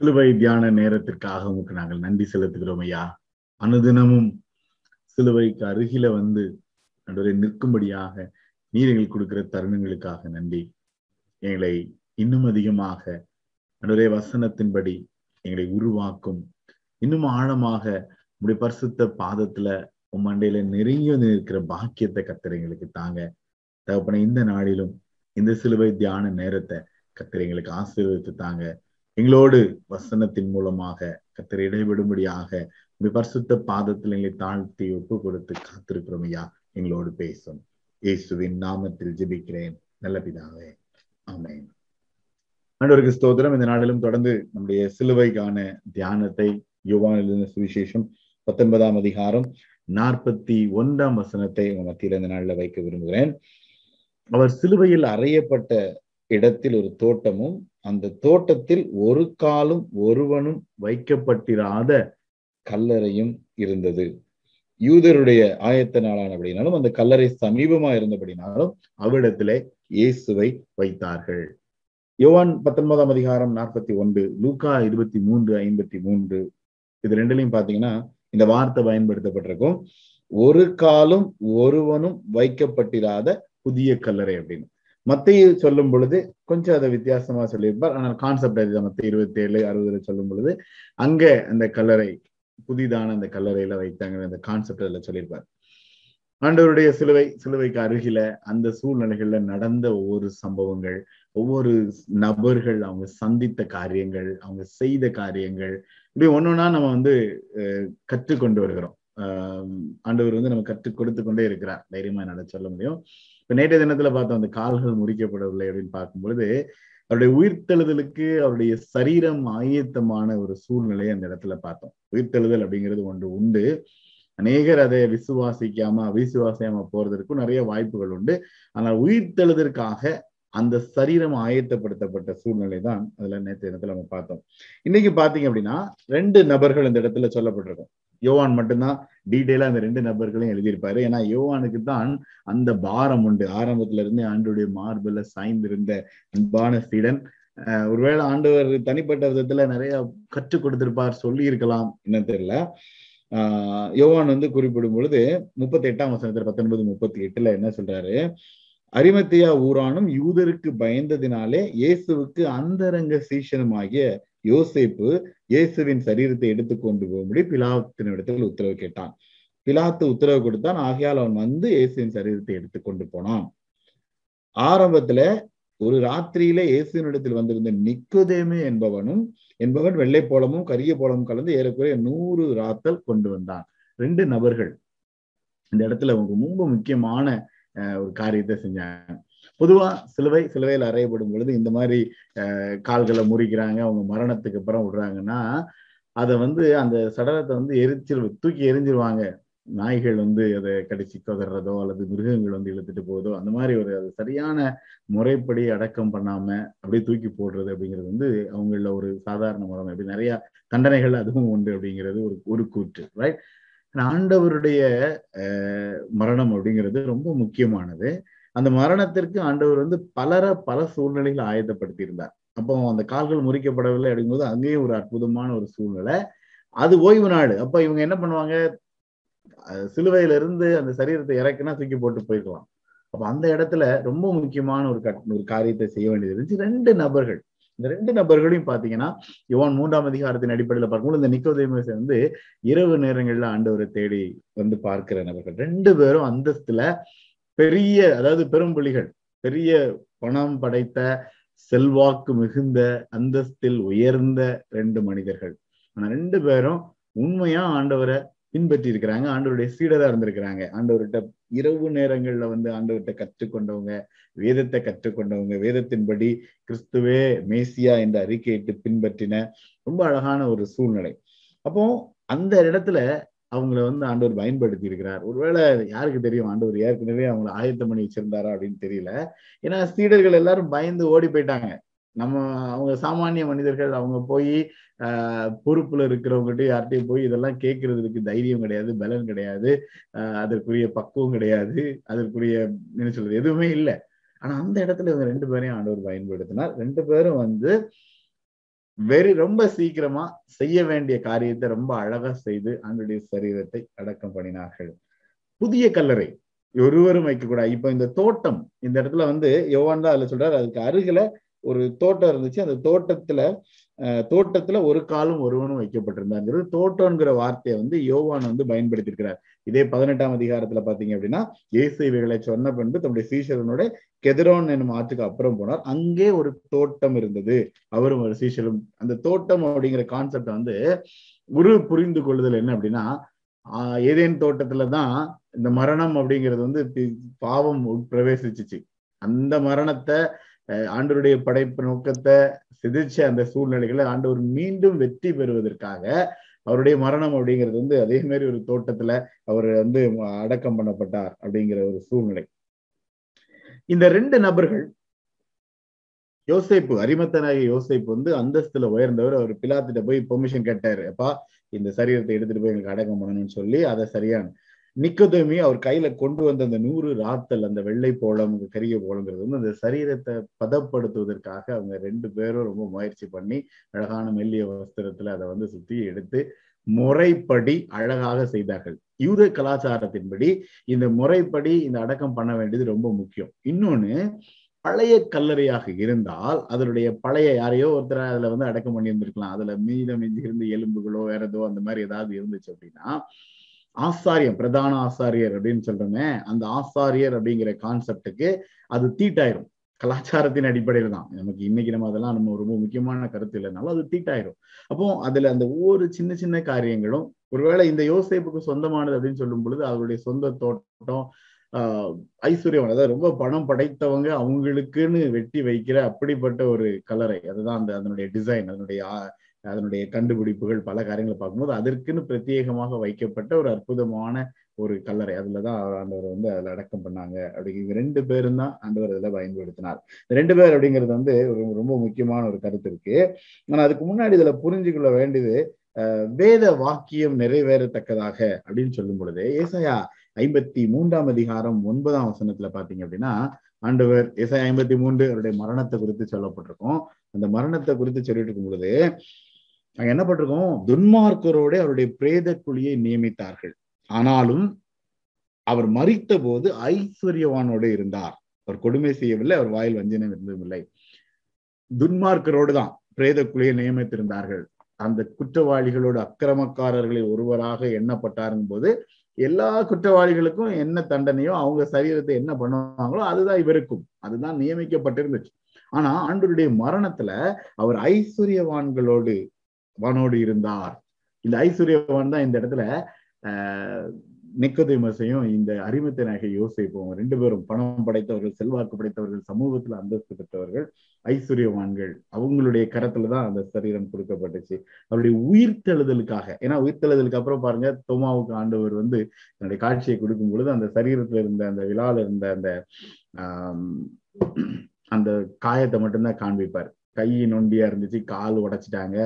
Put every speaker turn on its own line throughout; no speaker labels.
சிலுவை தியான நேரத்திற்காக உங்களுக்கு நாங்கள் நன்றி செலுத்துகிறோம் ஐயா. அனுதினமும் சிலுவைக்கு அருகில வந்து நடுவரை நிற்கும்படியாக நீர் எங்களுக்கு கொடுக்கிற தருணங்களுக்காக நன்றி. எங்களை இன்னும் அதிகமாக நடுவரே வசனத்தின்படி எங்களை உருவாக்கும். இன்னும் ஆழமாக உடைய பரிசுத்த பாதத்துல உன் மண்டையில நெருங்கி வந்து இருக்கிற பாக்கியத்தை கத்தர் எங்களுக்கு தாங்க. தகப்பன இந்த நாளிலும் இந்த சிலுவை தியான நேரத்தை கத்தர் எங்களுக்கு ஆசீர்வதித்து தாங்க. எங்களோடு வசனத்தின் மூலமாக கத்தர் இடைவிடும்படியாக விபர்சுத்த பாதத்தில் எங்களை தாழ்த்தி ஒப்பு கொடுத்து காத்திருக்கிறோம் ஐயா எங்களோடு பேசும். இயேசுவின் நாமத்தில் ஜெபிக்கிறேன். நல்ல பிதாவே. ஆமேன். ஆண்டவருக்கு ஸ்தோத்திரம். இந்த நாளிலும் தொடர்ந்து நம்முடைய சிலுவைக்கான தியானத்தை யுவானிலிருந்து சுவிசேஷம் பத்தொன்பதாம் அதிகாரம் நாற்பத்தி ஒன்றாம் வசனத்தை உங்க மத்தியில் இந்த நாளில் வைக்க விரும்புகிறேன். அவர் சிலுவையில் அறையப்பட்ட இடத்தில் ஒரு தோட்டமும் அந்த தோட்டத்தில் ஒரு காலும் ஒருவனும் வைக்கப்பட்டிராத கல்லறையும் இருந்தது. யூதருடைய ஆயத்த நாளானபடினாலும் அந்த கல்லறை சமீபமா இருந்தபடினாலும் அவ்விடத்திலே இயேசுவை வைத்தார்கள். யோவான் பத்தொன்பதாம் அதிகாரம் நாற்பத்தி ஒன்று லூகா இருபத்தி மூன்று ஐம்பத்தி மூன்று இது ரெண்டுலையும் பாத்தீங்கன்னா இந்த வார்த்தை பயன்படுத்தப்பட்டிருக்கும். ஒரு காலும் ஒருவனும் வைக்கப்பட்டிராத புதிய கல்லறை அப்படின்னு. மத்திய சொல்லும் பொழுது கொஞ்சம் அதை வித்தியாசமா சொல்லியிருப்பார். ஆனால் கான்செப்ட் அதுதான் மத்திய இருபத்தி ஏழு அறுபதுல சொல்லும் பொழுது அங்க அந்த கல்லறை புதிதான அந்த கல்லறையில வைத்தாங்க அந்த கான்செப்ட் அதுல சொல்லியிருப்பார். ஆண்டவருடைய சிலுவை சிலுவைக்கு அருகில அந்த சூழ்நிலைகள்ல நடந்த ஒவ்வொரு சம்பவங்கள் ஒவ்வொரு நபர்கள் அவங்க சந்தித்த காரியங்கள் அவங்க செய்த காரியங்கள் இப்படி ஒன்னொன்னா நம்ம வந்து கற்றுக்கொண்டு வருகிறோம். ஆண்டவர் வந்து நம்ம கற்றுக் கொடுத்து கொண்டே இருக்கிறார். தைரியமா என்னால சொல்ல முடியும். இப்ப நேற்றைய தினத்துல பார்த்தோம் அந்த கால்கள் முறிக்கப்படவில்லை அப்படின்னு பார்க்கும் பொழுது அவருடைய உயிர்த்தெழுதலுக்கு அவருடைய சரீரம் ஆயத்தமான ஒரு சூழ்நிலையை அந்த இடத்துல பார்த்தோம். உயிர்த்தெழுதல் அப்படிங்கிறது ஒன்று உண்டு. அநேகர் அதை விசுவாசிக்காம அவிசுவாசியாம போறதற்கும் நிறைய வாய்ப்புகள் உண்டு. ஆனால் உயிர்த்தெழுதற்காக அந்த சரீரம் ஆயத்தப்படுத்தப்பட்ட சூழ்நிலை தான் அதுல நேற்று இடத்துல நம்ம பார்த்தோம். இன்னைக்கு பாத்தீங்க அப்படின்னா ரெண்டு நபர்கள் இந்த இடத்துல சொல்லப்பட்டிருக்கும். யோவான் மட்டும்தான் டீட்டெயிலா அந்த ரெண்டு நபர்களையும் எழுதியிருப்பாரு. ஏன்னா யோவானுக்கு தான் அந்த பாரம் உண்டு. ஆரம்பத்துல இருந்தே ஆண்டுடைய மார்பில் சாய்ந்திருந்த அன்பான சீடன். ஒருவேளை ஆண்டவர் தனிப்பட்ட விதத்துல நிறைய கற்றுக் கொடுத்திருப்பார் சொல்லி இருக்கலாம் என்ன தெரியல. ஆஹ் யோவான் வந்து குறிப்பிடும் பொழுது முப்பத்தி எட்டாம் வசனத்துல பத்தொன்பது முப்பத்தி எட்டுல என்ன சொல்றாரு? அரிமத்தியா ஊரானும் யூதருக்கு பயந்ததினாலே இயேசுவுக்கு அந்தரங்க சீஷனுமாகிய யோசேப்பு இயேசுவின் சரீரத்தை எடுத்துக்கொண்டு போகும்படி பிலாத்தினிடத்தில் உத்தரவு கேட்டான். பிலாத்து உத்தரவு கொடுத்தான். ஆகையால் அவன் வந்து இயேசுவின் சரீரத்தை எடுத்துக்கொண்டு போனான். ஆரம்பத்துல ஒரு ராத்திரியில இயேசுவினிடத்தில் வந்திருந்த நிக்குதேமே என்பவனும் என்பவன் வெள்ளை போலமும் கரிய போலமும் கலந்து ஏறக்குறைய நூறு ராத்தல் கொண்டு வந்தான். ரெண்டு நபர்கள். இந்த இடத்துல ரொம்ப முக்கியமான ஒரு காரியத்தை செஞ்சாங்க. பொதுவா சிலுவை சிலுவையில் அறையப்படும் பொழுது இந்த மாதிரி கால்களை முறிக்கிறாங்க அவங்க மரணத்துக்கு அப்புறம் விடுறாங்கன்னா அதை வந்து அந்த சடலத்தை வந்து எரிச்சிரு தூக்கி எரிஞ்சிருவாங்க. நாய்கள் வந்து அதை கடிச்சு கொதறதோ அல்லது மிருகங்கள் வந்து இழுத்துட்டு போகுதோ அந்த மாதிரி ஒரு அது சரியான முறைப்படி அடக்கம் பண்ணாம அப்படியே தூக்கி போடுறது அப்படிங்கிறது வந்து அவங்கள ஒரு சாதாரண முறை அப்படி நிறைய தண்டனைகள் அதுவும் உண்டு அப்படிங்கிறது ஒரு ஒரு கூற்று ரைட் ஆண்டவருடைய மரணம் அப்படிங்கிறது ரொம்ப முக்கியமானது. அந்த மரணத்திற்கு ஆண்டவர் வந்து பலர பல சூழ்நிலைகள் ஆயத்தப்படுத்தி இருந்தார் அப்போ அந்த கால்கள் முறிக்கப்படவில்லை அப்படிங்கும்போது அங்கேயும் ஒரு அற்புதமான ஒரு சூழ்நிலை. அது ஓய்வு நாடு அப்ப இவங்க என்ன பண்ணுவாங்க? சிலுவையில இருந்து அந்த சரீரத்தை இறக்குனா தூக்கி போட்டு போயிருக்கலாம். அப்ப அந்த இடத்துல ரொம்ப முக்கியமான ஒரு கட் ஒரு காரியத்தை செய்ய வேண்டியது இருந்துச்சு. ரெண்டு நபர்கள். இந்த ரெண்டு நபர்களையும் பாத்தீங்கன்னா யுவான் மூன்றாம் அதிகாரத்தின் அடிப்படையில பார்க்கும்போது இந்த நிக்கோதேமஸ் வந்து இரவு நேரங்கள்ல ஆண்டவரை தேடி வந்து பார்க்கிற நபர்கள். ரெண்டு பேரும் அந்தஸ்துல பெரிய அதாவது பெரும்புலிகள் பெரிய பணம் படைத்த செல்வாக்கு மிகுந்த அந்தஸ்தில் உயர்ந்த ரெண்டு மனிதர்கள். ஆனா ரெண்டு பேரும் உண்மையா ஆண்டவரை பின்பற்றி இருக்கிறாங்க ஆண்டவருடைய சீடரா இருந்திருக்கிறாங்க. ஆண்டவர்கிட்ட இரவு நேரங்கள்ல வந்து ஆண்டவர்கிட்ட கற்றுக்கொண்டவங்க வேதத்தை கற்றுக்கொண்டவங்க வேதத்தின்படி கிறிஸ்துவே மேசியா என்ற அறிக்கையிட்டு பின்பற்றின ரொம்ப அழகான ஒரு சூழ்நிலை. அப்போ அந்த இடத்துல அவங்கள வந்து ஆண்டவர் பயன்படுத்தி இருக்கிறார் ஒருவேளை யாருக்கு தெரியும்? ஆண்டவர் ஏற்கனவே அவங்கள ஆயத்தம் பண்ணி வச்சிருந்தாரா அப்படின்னு தெரியல. ஏன்னா சீடர்கள் எல்லாரும் பயந்து ஓடி போயிட்டாங்க. நம்ம அவங்க சாமானிய மனிதர்கள் அவங்க போய் ஆஹ் பொறுப்புல இருக்கிறவங்ககிட்ட யார்கிட்டயும் போய் இதெல்லாம் கேட்கறதுக்கு தைரியம் கிடையாது பலன் கிடையாது. அதற்குரிய பக்குவம் கிடையாது. அதற்குரிய என்ன சொல்றது? எதுவுமே இல்லை. ஆனா அந்த இடத்துல இவங்க ரெண்டு பேரையும் ஆண்டவர் பயன்படுத்தினார். ரெண்டு பேரும் வந்து வெறி ரொம்ப சீக்கிரமா செய்ய வேண்டிய காரியத்தை ரொம்ப அழகா செய்து ஆண்டுடைய சரீரத்தை அடக்கம் பண்ணினார்கள். புதிய கல்லறை. ஒருவரும் வைக்கக்கூடாது. இப்ப இந்த தோட்டம் இந்த இடத்துல வந்து யோவான் தான் அதுல சொல்றாரு அதுக்கு அருகில ஒரு தோட்டம் இருந்துச்சு. அந்த தோட்டத்துல தோட்டத்துல ஒரு காலும் ஒருவனும் வைக்கப்பட்டிருந்தாங்கிறது தோட்டம்ங்கிற வார்த்தையை வந்து யோவான் வந்து பயன்படுத்தியிருக்கிறார். இதே பதினெட்டாம் அதிகாரத்துல பாத்தீங்க அப்படின்னா இயேசு இவைகளை சொன்ன பின்பு தன்னுடைய சீஷரனோட கெதரோன் என்னும் ஆற்றுக்கு அப்புறம் போனார். அங்கே ஒரு தோட்டம் இருந்தது. அவரும் ஒரு சீஷரும். அந்த தோட்டம் அப்படிங்கிற கான்செப்ட் வந்து குரு புரிந்து கொள்ளுதல் என்ன அப்படின்னா ஆஹ் ஏதேன் தோட்டத்துலதான் இந்த மரணம் அப்படிங்கிறது வந்து பாவம் பிரவேசிச்சுச்சு. அந்த மரணத்தை ஆண்டருடைய படைப்பு நோக்கத்தை சிதைச்ச அந்த சூழ்நிலைகளை ஆண்டவர் மீண்டும் வெற்றி பெறுவதற்காக அவருடைய மரணம் அப்படிங்கிறது வந்து அதே மாதிரி ஒரு தோட்டத்துல அவர் வந்து அடக்கம் பண்ணப்பட்டார் அப்படிங்கிற ஒரு சூழ்நிலை. இந்த ரெண்டு நபர்கள் யோசைப்பு அரிமத்தனாகிய யோசைப்பு வந்து அந்தஸ்துல உயர்ந்தவர். அவர் பிலாத்திட்ட போய் பெர்மிஷன் கேட்டாரு. அப்பா இந்த சரீரத்தை எடுத்துட்டு போய் எங்களுக்கு அடக்கம் பண்ணணும்னு சொல்லி அதை சரியான நிக்கோதேமி அவர் கையில கொண்டு வந்த அந்த நூறு ராத்தல் அந்த வெள்ளை போலம் கரிய போலங்கிறது வந்து அந்த சரீரத்தை பதப்படுத்துவதற்காக அவங்க ரெண்டு பேரும் ரொம்ப முயற்சி பண்ணி அழகான மெல்லிய வஸ்திரத்துல அதை வந்து சுத்தி எடுத்து முறைப்படி அழகாக செய்தார்கள். யூத கலாச்சாரத்தின்படி இந்த முறைப்படி இந்த அடக்கம் பண்ண வேண்டியது ரொம்ப முக்கியம். இன்னொன்னு பழைய கல்லறையாக இருந்தால் அதனுடைய பழைய யாரையோ ஒருத்தர் அதுல வந்து அடக்கம் பண்ணி இருந்திருக்கலாம் அதுல மீதம் மிஞ்சி இருந்து எலும்புகளோ வேற ஏதோ அந்த மாதிரி ஏதாவது இருந்துச்சு அப்படின்னா ஆசாரியம் பிரதான ஆசாரியர் அப்படின்னு சொல்றோமே அந்த ஆசாரியர் அப்படிங்கிற கான்செப்டுக்கு அது தீட்டாயிரும். கலாச்சாரத்தின் அடிப்படையில் தான். நமக்கு இன்னைக்கு நம்ம அதெல்லாம் நம்ம ரொம்ப முக்கியமான கருத்து இல்லைனாலும் அது தீட்டாயிரும். அப்போ அதுல அந்த ஒவ்வொரு சின்ன சின்ன காரியங்களும் ஒருவேளை இந்த யோசிப்புக்கு சொந்தமானது அப்படின்னு சொல்லும் பொழுது அவருடைய சொந்த தோட்டம் ஐஸ்வர்யம் அதாவது ரொம்ப பணம் படைத்தவங்க அவங்களுக்குன்னு வெட்டி வைக்கிற அப்படிப்பட்ட ஒரு கலரை அதுதான் அந்த அதனுடைய டிசைன் அதனுடைய அதனுடைய கண்டுபிடிப்புகள் பல காரியங்களை பார்க்கும்போது அதற்குன்னு பிரத்யேகமாக வைக்கப்பட்ட ஒரு அற்புதமான ஒரு கல்லறை. அதுலதான் ஆண்டவர் வந்து அதுல அடக்கம் பண்ணாங்க. அப்படி ரெண்டு பேரும் தான் ஆண்டவர் அதில் பயன்படுத்தினார். ரெண்டு பேர் அப்படிங்கிறது வந்து ஒரு ரொம்ப முக்கியமான ஒரு கருத்து இருக்கு. ஆனா அதுக்கு முன்னாடி இதுல புரிஞ்சுக்கொள்ள வேண்டியது வேத வாக்கியம் நிறைவேறத்தக்கதாக அப்படின்னு சொல்லும் பொழுது ஏசையா ஐம்பத்தி மூன்றாம் அதிகாரம் ஒன்பதாம் வசனத்துல பாத்தீங்க அப்படின்னா ஆண்டவர் ஏசாய் ஐம்பத்தி மூன்று அவருடைய மரணத்தை குறித்து சொல்லப்பட்டிருக்கும். அந்த மரணத்தை குறித்து சொல்லிட்டு இருக்கும் பொழுது அங்க என்ன பட்டிருக்கோம் துன்மார்க்கரோட அவருடைய பிரேத குழியை நியமித்தார்கள். ஆனாலும் அவர் மறித்த போது ஐஸ்வர்யவானோட இருந்தார். அவர் கொடுமை செய்யவில்லை அவர் வாயில் வஞ்சனம் இருந்ததில்லை துன்மார்க்கரோடு தான் பிரேத குழியை நியமித்திருந்தார்கள். அந்த குற்றவாளிகளோட அக்கிரமக்காரர்களில் ஒருவராக எண்ணப்பட்டாருங்கும் போது எல்லா குற்றவாளிகளுக்கும் என்ன தண்டனையோ அவங்க சரீரத்தை என்ன பண்ணுவாங்களோ அதுதான் இவருக்கும். அதுதான் நியமிக்கப்பட்டிருந்துச்சு. ஆனா ஆண்டருடைய மரணத்துல அவர் ஐஸ்வர்யவான்களோடு வானோடு இருந்தார். இந்த ஐஸ்வர்யவான் தான் இந்த இடத்துல ஆஹ் நிக்கோதேமஸையும் இந்த அறிமுத்த நகை யோசிப்போம் ரெண்டு பேரும் பணம் படைத்தவர்கள் செல்வாக்கு படைத்தவர்கள் சமூகத்துல அந்தஸ்து பெற்றவர்கள் ஐஸ்வர்யவான்கள். அவங்களுடைய கரத்துல தான் அந்த சரீரம் கொடுக்கப்பட்டுச்சு. அவருடைய உயிர்த்தெழுதலுக்காக. ஏன்னா உயிர்த்தெழுதலுக்கு அப்புறம் பாருங்க தோமாவுக்கு ஆண்டவர் வந்து தன்னுடைய காட்சியை கொடுக்கும் பொழுது அந்த சரீரத்துல இருந்த அந்த விழால இருந்த அந்த ஆஹ் அந்த காயத்தை மட்டும்தான் காண்பிப்பார். கை நொண்டியா இருந்துச்சு கால் உடைச்சிட்டாங்க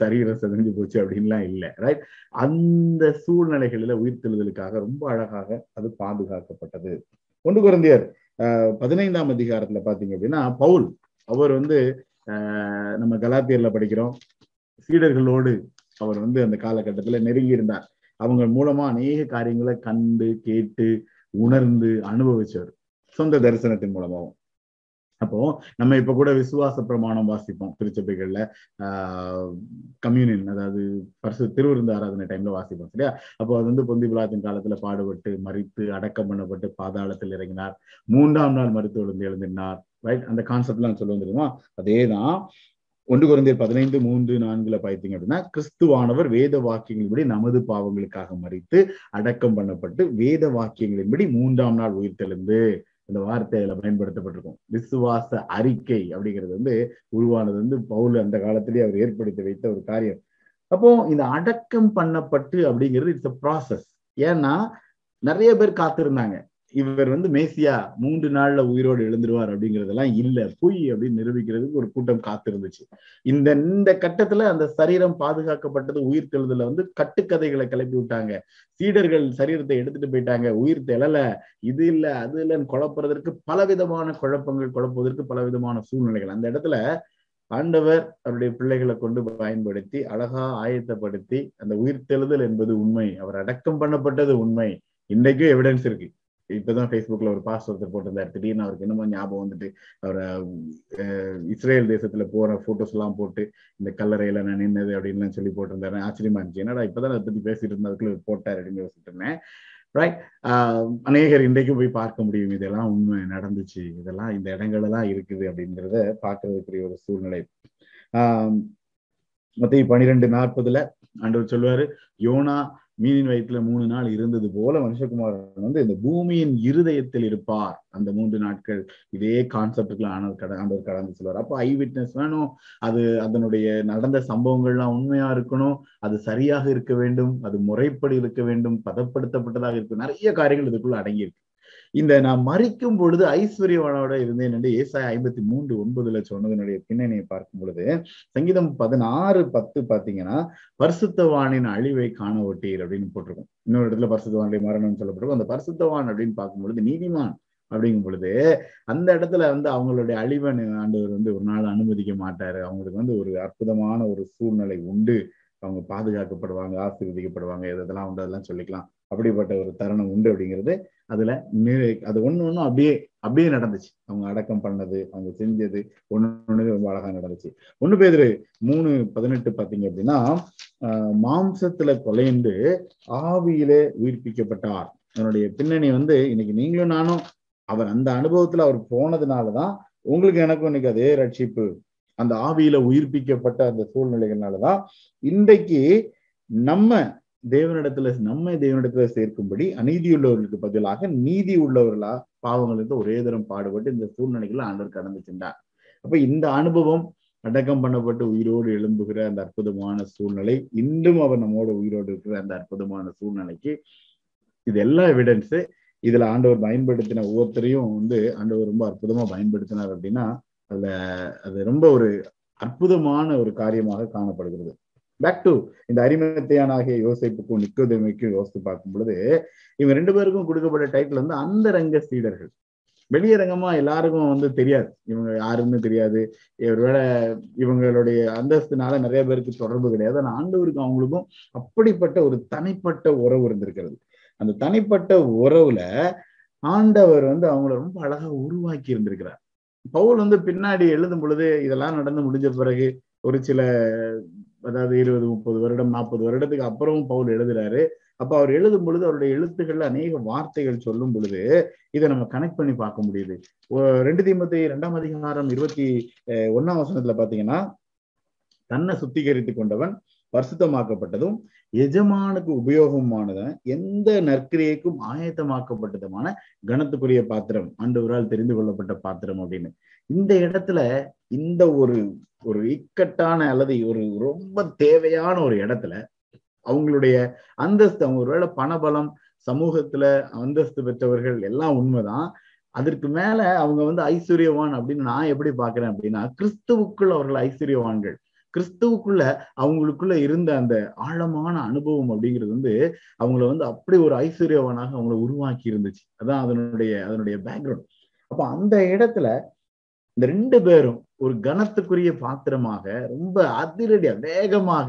சரீரம் செதஞ்சு போச்சு அப்படின்லாம் இல்லை ரைட் அந்த சூழ்நிலைகளில உயிர்த்தெழுதலுக்காக ரொம்ப அழகாக அது பாதுகாக்கப்பட்டது. ஒன்று குழந்தையர் பதினைந்தாம் அதிகாரத்துல பாத்தீங்க அப்படின்னா பவுல் அவர் வந்து நம்ம கலாத்தியர்ல படிக்கிறோம் சீடர்களோடு அவர் வந்து அந்த காலகட்டத்துல நெருங்கி இருந்தார். அவங்க மூலமா அநேக காரியங்களை கண்டு கேட்டு உணர்ந்து அனுபவிச்சவர் சொந்த தரிசனத்தின் மூலமாகவும் அப்போ நம்ம இப்ப கூட விசுவாச பிரமாணம் வாசிப்போம் திருச்சபைகள்ல. ஆஹ் கம்யூனியன் அதாவது பரிசு திருவிருந்து ஆராதனை டைம்ல வாசிப்போம் சரியா? அப்போ அது வந்து பொந்தி விழாத்தின் காலத்துல பாடுபட்டு மறித்து அடக்கம் பண்ணப்பட்டு பாதாளத்தில் இறங்கினார். மூன்றாம் நாள் மறுத்து விழுந்து எழுந்தினார் ரைட் அந்த கான்செப்ட் எல்லாம் சொல்லுவோம் தெரியுமா? அதேதான். ஒன்று குறைந்தர் பதினைந்து மூன்று நான்குல பார்த்தீங்க அப்படின்னா கிறிஸ்துவானவர் வேத வாக்கியங்களின்படி நமது பாவங்களுக்காக மறித்து அடக்கம் பண்ணப்பட்டு வேத வாக்கியங்களின்படி மூன்றாம் நாள் உயிர்த்தெழுந்து இந்த வார்த்தையில பயன்படுத்தப்பட்டிருக்கும். விசுவாச அறிக்கை அப்படிங்கிறது வந்து உருவானது வந்து பவுல் அந்த காலத்திலேயே அவர் ஏற்படுத்தி வைத்த ஒரு காரியம். அப்போ இந்த அடக்கம் பண்ணப்பட்டு அப்படிங்கிறது இட்ஸ் அ ப்ராசஸ் ஏன்னா நிறைய பேர் காத்திருந்தாங்க. இவர் வந்து மேசியா மூன்று நாள்ல உயிரோடு எழுந்துருவார் அப்படிங்கறதெல்லாம் இல்ல. பொய் அப்படின்னு நிரூபிக்கிறதுக்கு ஒரு கூட்டம் காத்திருந்துச்சு. இந்த இந்த கட்டத்துல அந்த சரீரம் பாதுகாக்கப்பட்டது உயிர் தெழுதல வந்து கட்டுக்கதைகளை கிளப்பி விட்டாங்க. சீடர்கள் சரீரத்தை எடுத்துட்டு போயிட்டாங்க. உயிர் தெழல இது இல்ல அது இல்லைன்னு குழப்புறதற்கு பலவிதமான குழப்பங்கள் குழப்புவதற்கு பலவிதமான சூழ்நிலைகள். அந்த இடத்துல ஆண்டவர் அவருடைய பிள்ளைகளை கொண்டு பயன்படுத்தி அழகா ஆயத்தப்படுத்தி அந்த உயிர்த்தெழுதல் என்பது உண்மை. அவர் அடக்கம் பண்ணப்பட்டது உண்மை. இன்றைக்கும் எவிடன்ஸ் இருக்கு. இப்பதான் ஃபேஸ்புக்ல ஒரு பாஸ்ட் ஒருத்தர் போட்டிருந்தார். திடீர்னு அவருக்கு என்னமோ ஞாபகம் வந்துட்டு அவரை இஸ்ரேல் தேசத்துல போற போட்டோஸ் எல்லாம் போட்டு இந்த கல்லறையில நான் நின்னது அப்படின்னு சொல்லி போட்டிருந்தாரு. ஆச்சரியமா இருந்துச்சு. என்னடா இப்பதான் அதை பத்தி பேசிட்டு இருந்ததுக்குள்ள போட்டார் அப்படின்னு யோசிச்சுட்டு இருந்தேன். ரைட் அநேகர் இன்றைக்கும் போய் பார்க்க முடியும். இதெல்லாம் உண்மை நடந்துச்சு. இதெல்லாம் இந்த இடங்கள் எல்லாம் இருக்குது அப்படிங்கிறத பாக்குறதுக்குரிய ஒரு சூழ்நிலை. ஆஹ் மத்திய பனிரெண்டு நாற்பதுல ஆண்டவர் சொல்லுவாரு யோனா மீனின் வயிற்றுல மூணு நாள் இருந்தது போல மனுஷகுமாரன் வந்து இந்த பூமியின் இருதயத்தில் இருப்பார். அந்த மூன்று நாட்கள் இதே கான்செப்டுக்குள்ள ஆனது கட ஆண்டவர் கடந்து சொல்லுவார் அப்போ ஐ விட்னஸ் வேணும். அது அதனுடைய நடந்த சம்பவங்கள்லாம் உண்மையா இருக்கணும். அது சரியாக இருக்க வேண்டும். அது முறைப்படி இருக்க வேண்டும். பதப்படுத்தப்பட்டதாக இருக்கும் நிறைய காரியங்கள் இதுக்குள்ள அடங்கியிருக்கு. இந்த நான் மறிக்கும் பொழுது ஐஸ்வர்யவனோட இருந்தேன் என்று ஏசாய ஐம்பத்தி மூன்று ஒன்பதுல சொன்னதனுடைய பின்னணியை பார்க்கும் பொழுது சங்கீதம் பதினாறு பத்து பாத்தீங்கன்னா பரிசுத்தவானின் அழிவை காண ஒட்டீர் அப்படின்னு போட்டிருக்கும். இன்னொரு இடத்துல பரிசுத்தவானுடைய மரணம் சொல்லப்பட்டிருக்கும். அந்த பரிசுத்தவான் அப்படின்னு பார்க்கும் பொழுது நீதிமான் அப்படிங்கும் பொழுது அந்த இடத்துல வந்து அவங்களுடைய அழிவன் ஆண்டவர் வந்து ஒரு நாள் அனுமதிக்க மாட்டாரு. அவங்களுக்கு வந்து ஒரு அற்புதமான ஒரு சூழ்நிலை உண்டு. அவங்க பாதுகாக்கப்படுவாங்க ஆசீர்வதிக்கப்படுவாங்க இதெல்லாம் உண்டு அதெல்லாம் சொல்லிக்கலாம். அப்படிப்பட்ட ஒரு தருணம் உண்டு அப்படிங்கிறது அதுல அது ஒண்ணு ஒண்ணும் அப்படியே அப்படியே நடந்துச்சு. அவங்க அடக்கம் பண்ணது அவங்க செஞ்சது ஒண்ணு ஒண்ணு ரொம்ப அழகா நடந்துச்சு. ஒண்ணு பேரு மூணு பதினெட்டு பாத்தீங்க அப்படின்னா ஆஹ் மாம்சத்துல கொலைந்து ஆவியிலே உயிர்ப்பிக்கப்பட்டார். அதனுடைய பின்னணி வந்து இன்னைக்கு நீங்களும் நானும் அவர் அந்த அனுபவத்துல அவர் போனதுனாலதான் உங்களுக்கு எனக்கும் இன்னைக்கு அதே ரட்சிப்பு. அந்த ஆவியில உயிர்ப்பிக்கப்பட்ட அந்த சூழ்நிலைகள்னாலதான் இன்றைக்கு நம்ம தேவனிடத்துல நம்ம தேவனிடத்துல சேர்க்கும்படி அநீதி உள்ளவர்களுக்கு பதிலாக நீதி உள்ளவர்களா பாவங்களுக்கு ஒரே தரம் பாடுபட்டு இந்த சூழ்நிலைகளை ஆண்டவர் கடந்து சென்றார். அப்ப இந்த அனுபவம் அடக்கம் பண்ணப்பட்டு உயிரோடு எழும்புகிற அந்த அற்புதமான சூழ்நிலை இன்றும் அவர் நம்மோட உயிரோடு இருக்கிற அந்த அற்புதமான சூழ்நிலைக்கு இது எல்லா எவிடன்ஸு இதுல ஆண்டவர் பயன்படுத்தின ஒவ்வொருத்தரையும் வந்து ஆண்டவர் ரொம்ப அற்புதமா பயன்படுத்தினார் அப்படின்னா அதுல அது ரொம்ப ஒரு அற்புதமான ஒரு காரியமாக காணப்படுகிறது. பேக் டு இந்த அரிமத்தையானாகிய யோசிப்புக்கும் நிக்கோதமைக்கும் யோசித்து பார்க்கும் பொழுது இவங்க ரெண்டு பேருக்கும் கொடுக்கப்பட்ட டைட்டில் வந்து அந்த ரங்க சீடர்கள் வெளியரங்கமா எல்லாருக்கும் வந்து தெரியாது. இவங்க யாருன்னு தெரியாது. ஒருவேளை இவங்களுடைய அந்தஸ்துனால நிறைய பேருக்கு தொடர்பு கிடையாது. ஆனால் ஆண்டவருக்கு அவங்களுக்கும் அப்படிப்பட்ட ஒரு தனிப்பட்ட உறவு இருந்திருக்கிறது. அந்த தனிப்பட்ட உறவுல ஆண்டவர் வந்து அவங்கள ரொம்ப அழகா உருவாக்கி இருந்திருக்கிறார். பவுல் வந்து பின்னாடி எழுதும் பொழுது இதெல்லாம் நடந்து முடிஞ்ச பிறகு ஒரு சில அதாவது இருபது முப்பது வருடம் நாற்பது வருடத்துக்கு அப்புறமும் பவுல் எழுதுறாரு. அப்ப அவர் எழுதும் பொழுது அவருடைய எழுத்துக்கள்ல அநேக வார்த்தைகள் சொல்லும் பொழுது இதை நம்ம கனெக்ட் பண்ணி பார்க்க முடியுது. ரெண்டு தீமத்தி ரெண்டாம் அதிகாரம் இருபத்தி ஒன்னாம் வசனத்துல பாத்தீங்கன்னா தன்னை சுத்திகரித்து கொண்டவன் பரிசுத்தமாக்கப்பட்டதும் எஜமானுக்கு உபயோகமானத எந்த நற்கிரியைக்கும் ஆயத்தமாக்கப்பட்டதுமான கணத்துக்குரிய பாத்திரம் ஆண்டவரால் தெரிந்து கொள்ளப்பட்ட பாத்திரம் அப்படின்னு. இந்த இடத்துல இந்த ஒரு ஒரு இக்கட்டான அல்லது ஒரு ரொம்ப தேவையான ஒரு இடத்துல அவங்களுடைய அந்தஸ்து அவங்க ஒருவேளை பணபலம் சமூகத்துல அந்தஸ்து பெற்றவர்கள் எல்லாம் உண்மைதான். அதற்கு மேல அவங்க வந்து ஐஸ்வர்யவான் அப்படின்னு நான் எப்படி பாக்குறேன் அப்படின்னா கிறிஸ்துவுக்குள் அவர்கள் ஐஸ்வர்யவான்கள். கிறிஸ்துவுக்குள்ள அவங்களுக்குள்ள இருந்த அந்த ஆழமான அனுபவம் அப்படிங்கிறது வந்து அவங்கள வந்து அப்படி ஒரு ஐஸ்வர்யவனாக அவங்கள உருவாக்கி இருந்துச்சு. அதான் அதனுடைய அதனுடைய பேக்ரவுண்ட் அப்ப அந்த இடத்துல இந்த ரெண்டு பேரும் ஒரு கனத்துக்குரிய பாத்திரமாக ரொம்ப அதிரடியா வேகமாக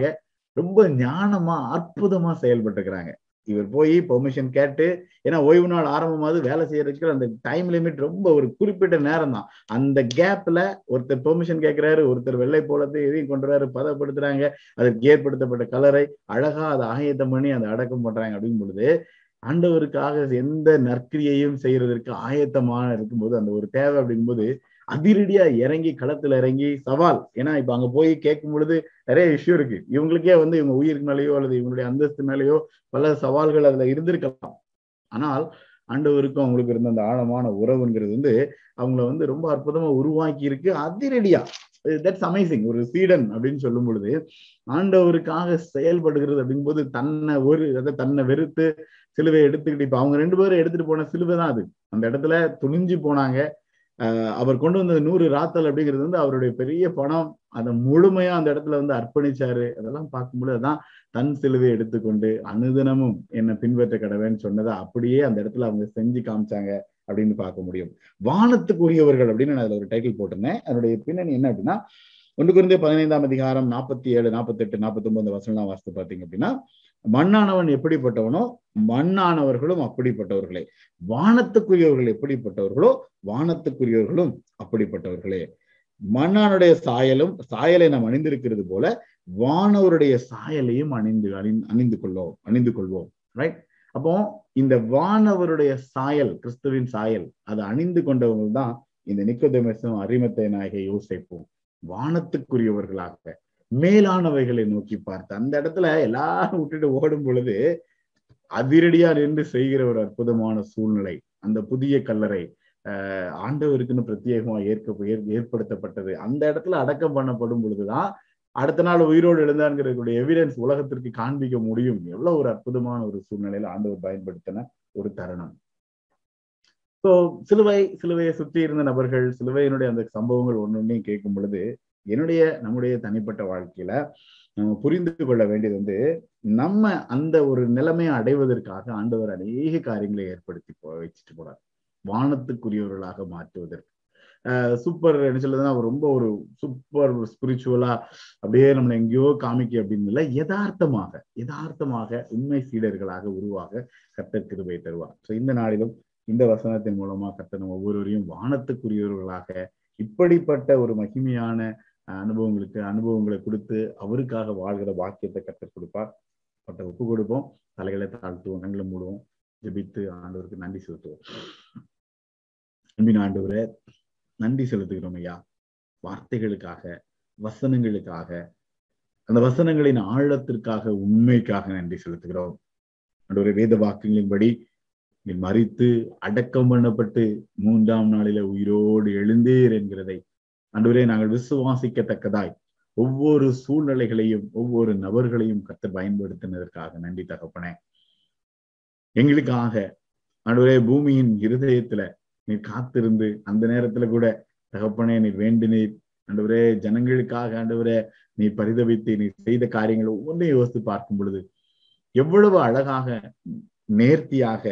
ரொம்ப ஞானமா அற்புதமா செயல்பட்டுக்கிறாங்க இவர் போய் பெர்மிஷன் கேட்டு ஏன்னா ஓய்வு நாள் ஆரம்பமாவது வேலை செய்யறதுக்கு அந்த டைம் லிமிட் ரொம்ப ஒரு குறிப்பிட்ட நேரம் தான் அந்த கேப்ல ஒருத்தர் பெர்மிஷன் கேட்கிறாரு ஒருத்தர் வெள்ளை போலத்தை எதையும் கொண்டுறாரு பதப்படுத்துறாங்க அதற்கு ஏற்படுத்தப்பட்ட கலரை அழகா அதை ஆயத்தம் பண்ணி அதை அடக்கம் பண்றாங்க அப்படிங்கும் பொழுது ஆண்டவருக்காக எந்த நற்கிரியையும் செய்யறதற்கு ஆயத்தமான இருக்கும்போது அந்த ஒரு தேவை அப்படிங்கும்போது அதிரடியா இறங்கி களத்துல இறங்கி சவால். ஏன்னா இப்ப அங்க போய் கேட்கும் பொழுது நிறைய இஷ்யூ இருக்கு. இவங்களுக்கே வந்து இவங்க உயிருக்கு மேலேயோ அல்லது இவங்களுடைய அந்தஸ்து மேலேயோ பல சவால்கள் அதுல இருந்திருக்கலாம். ஆனால் ஆண்டவருக்கும் அவங்களுக்கு இருந்த அந்த ஆழமான உறவுங்கிறது வந்து அவங்கள வந்து ரொம்ப அற்புதமா உருவாக்கி இருக்கு அதிரடியா. தட்ஸ் அமேசிங் ஒரு சீடன் அப்படின்னு சொல்லும் பொழுது ஆண்டவருக்காக செயல்படுகிறது அப்படிங்கும்போது தன்னை ஒரு அதை தன்னை வெறுத்து சிலுவை எடுத்துக்கிட்டு இப்ப அவங்க ரெண்டு பேரும் எடுத்துட்டு போன சிலுவை தான் அது. அந்த இடத்துல துணிஞ்சு போனாங்க. அவர் கொண்டு வந்த நூறு ராத்தல் அப்படிங்கிறது வந்து அவருடைய பெரிய பணம். அதை முழுமையா அந்த இடத்துல வந்து அர்ப்பணிச்சாரு. அதெல்லாம் பார்க்கும்போது அதான் தன் சிலுவை எடுத்துக்கொண்டு அனுதினமும் என்னை பின்பற்ற கடவேன்னு சொன்னதை அப்படியே அந்த இடத்துல அவங்க செஞ்சு காமிச்சாங்க அப்படின்னு பார்க்க முடியும். வானத்துக்குரியவர்கள் அப்படின்னு நான் அதுல ஒரு டைட்டில் போட்டிருந்தேன். அதனுடைய பின்னணி என்ன அப்படின்னா ஒன்று குறைந்த பதினைந்தாம் அதிகாரம் நாற்பத்தி ஏழு நாற்பத்தி எட்டு நாற்பத்தி ஒன்பது வசனம் வாசித்து பார்த்தீங்க அப்படின்னா மண்ணானவன் எப்படிப்பட்டவனோ மண்ணானவர்களும் அப்படிப்பட்டவர்களே. வானத்துக்குரியவர்கள் எப்படிப்பட்டவர்களோ வானத்துக்குரியவர்களும் அப்படிப்பட்டவர்களே. மண்ணானுடைய சாயலும் சாயலை நாம் அணிந்திருக்கிறது போல வானவருடைய சாயலையும் அணிந்து அணி அணிந்து கொள்வோம் அணிந்து கொள்வோம் ரைட் அப்போ இந்த வானவருடைய சாயல் கிறிஸ்துவின் சாயல் அதை அணிந்து கொண்டவங்க தான் இந்த நிக்கோதேமஸும் அரிமத்தை நாயகை யோசிப்போம் வானத்துக்குரியவர்களாக மேலானவைகளை நோக்கி பார்த்த அந்த இடத்துல எல்லாரும் விட்டுட்டு ஓடும் பொழுது அதிரடியா நின்று செய்கிற ஒரு அற்புதமான சூழ்நிலை. அந்த புதிய கல்லறை ஆஹ் ஆண்டவருக்குன்னு பிரத்யேகமா ஏற்க ஏற்படுத்தப்பட்டது. அந்த இடத்துல அடக்கம் பண்ணப்படும் பொழுதுதான் அடுத்த நாள் உயிரோடு எழுந்தான்கிறதுடைய எவிடன்ஸ் உலகத்திற்கு காண்பிக்க முடியும். எவ்வளவு ஒரு அற்புதமான ஒரு சூழ்நிலையில ஆண்டவர் பயன்படுத்தின ஒரு தருணம். ஸோ சிலுவை சிலுவையை சுற்றி இருந்த நபர்கள் சிலுவையினுடைய அந்த சம்பவங்கள் ஒன்னொன்னையும் கேட்கும் பொழுது என்னுடைய நம்முடைய தனிப்பட்ட வாழ்க்கையில நம்ம புரிந்து கொள்ள வேண்டியது வந்து நம்ம அந்த ஒரு நிலைமையை அடைவதற்காக ஆண்டவர் அநேக காரியங்களை ஏற்படுத்தி போ வச்சுட்டு போறார். வானத்துக்குரியவர்களாக மாற்றுவதற்கு. சூப்பர் என்ன சொல்லுதுன்னா ரொம்ப ஒரு சூப்பர் ஸ்பிரிச்சுவலா அப்படியே நம்மளை எங்கேயோ காமிக்க அப்படின்னு இல்லை யதார்த்தமாக யதார்த்தமாக உண்மை சீடர்களாக உருவாக கத்தர் கிருபை தருவார். ஸோ இந்த நாளிலும் இந்த வசனத்தின் மூலமா கர்த்தர் நம்ம ஒவ்வொருவரையும் வானத்துக்குரியவர்களாக இப்படிப்பட்ட ஒரு மகிமையான அனுபவங்களுக்கு அனுபவங்களை கொடுத்து அவருக்காக வாழ்கிற வாக்கியத்தை கற்றுக் கொடுப்பார். பட்ட ஒப்பு கொடுப்போம். தலைகளை தாழ்த்துவோம் கண்களை மூடுவோம். ஜபித்து ஆண்டவருக்கு நன்றி செலுத்துவோம். அன்பின் ஆண்டவரை நன்றி செலுத்துகிறோம் ஐயா. வார்த்தைகளுக்காக வசனங்களுக்காக அந்த வசனங்களின் ஆழத்திற்காக உண்மைக்காக நன்றி செலுத்துகிறோம். ஆண்டவரை வேத வாக்கியங்களின்படி நீ மறித்து அடக்கம் பண்ணப்பட்டு மூன்றாம் நாளில உயிரோடு எழுந்தீர் என்கிறதை அன்றுவரே நாங்கள் விசுவாசிக்கத்தக்கதாய் ஒவ்வொரு சூழ்நிலைகளையும் ஒவ்வொரு நபர்களையும் கத்து பயன்படுத்தினதற்காக நன்றி தகப்பனே. எங்களுக்காக அன்றுவரே பூமியின் இருதயத்துல நீர் காத்திருந்து அந்த நேரத்துல கூட தகப்பனே நீர் வேண்டினீர் அன்றுவரே ஜனங்களுக்காக ஆண்டவரே நீ பரிதவித்து நீ செய்த காரியங்களை ஒவ்வொன்றையும் யோசித்து பார்க்கும் பொழுது எவ்வளவு அழகாக நேர்த்தியாக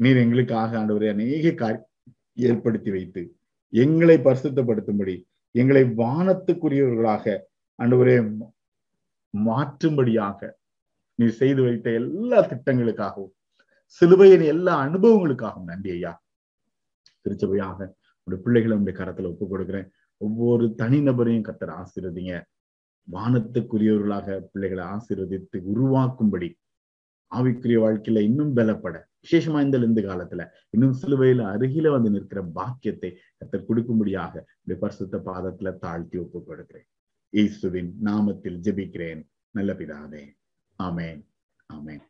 நீர் எங்களுக்காக ஆண்டவரே அநேக காரி ஏற்படுத்தி வைத்து எங்களை பரிசுத்தப்படுத்தும்படி எங்களை வானத்துக்குரியவர்களாக அன்றுவரே மாற்றும்படியாக நீ செய்து வைத்த எல்லா திட்டங்களுக்காகவும் சிலுவையின் எல்லா அனுபவங்களுக்காகவும் நன்றி ஐயா. திருச்சபையாக உடைய பிள்ளைகளை உடைய கரத்துல ஒப்பு கொடுக்குறேன். ஒவ்வொரு தனிநபரையும் கத்தர் ஆசீர்வதிங்க. வானத்துக்குரியவர்களாக பிள்ளைகளை ஆசீர்வதித்து உருவாக்கும்படி ஆவிக்குரிய வாழ்க்கையில இன்னும் பலப்பட. விசேஷமா இந்த இந்த காலத்துல. இன்னும் சிலுவையில அருகில வந்து நிற்கிற பாக்கியத்தை கத்தர் கொடுக்கும்படியாக பரிசுத்த பாதத்துல தாழ்த்தி ஒப்பு கொடுக்கிறேன் இயேசுவின் நாமத்தில் ஜெபிக்கிறேன். நல்ல பிதாவே. ஆமேன். ஆமேன்.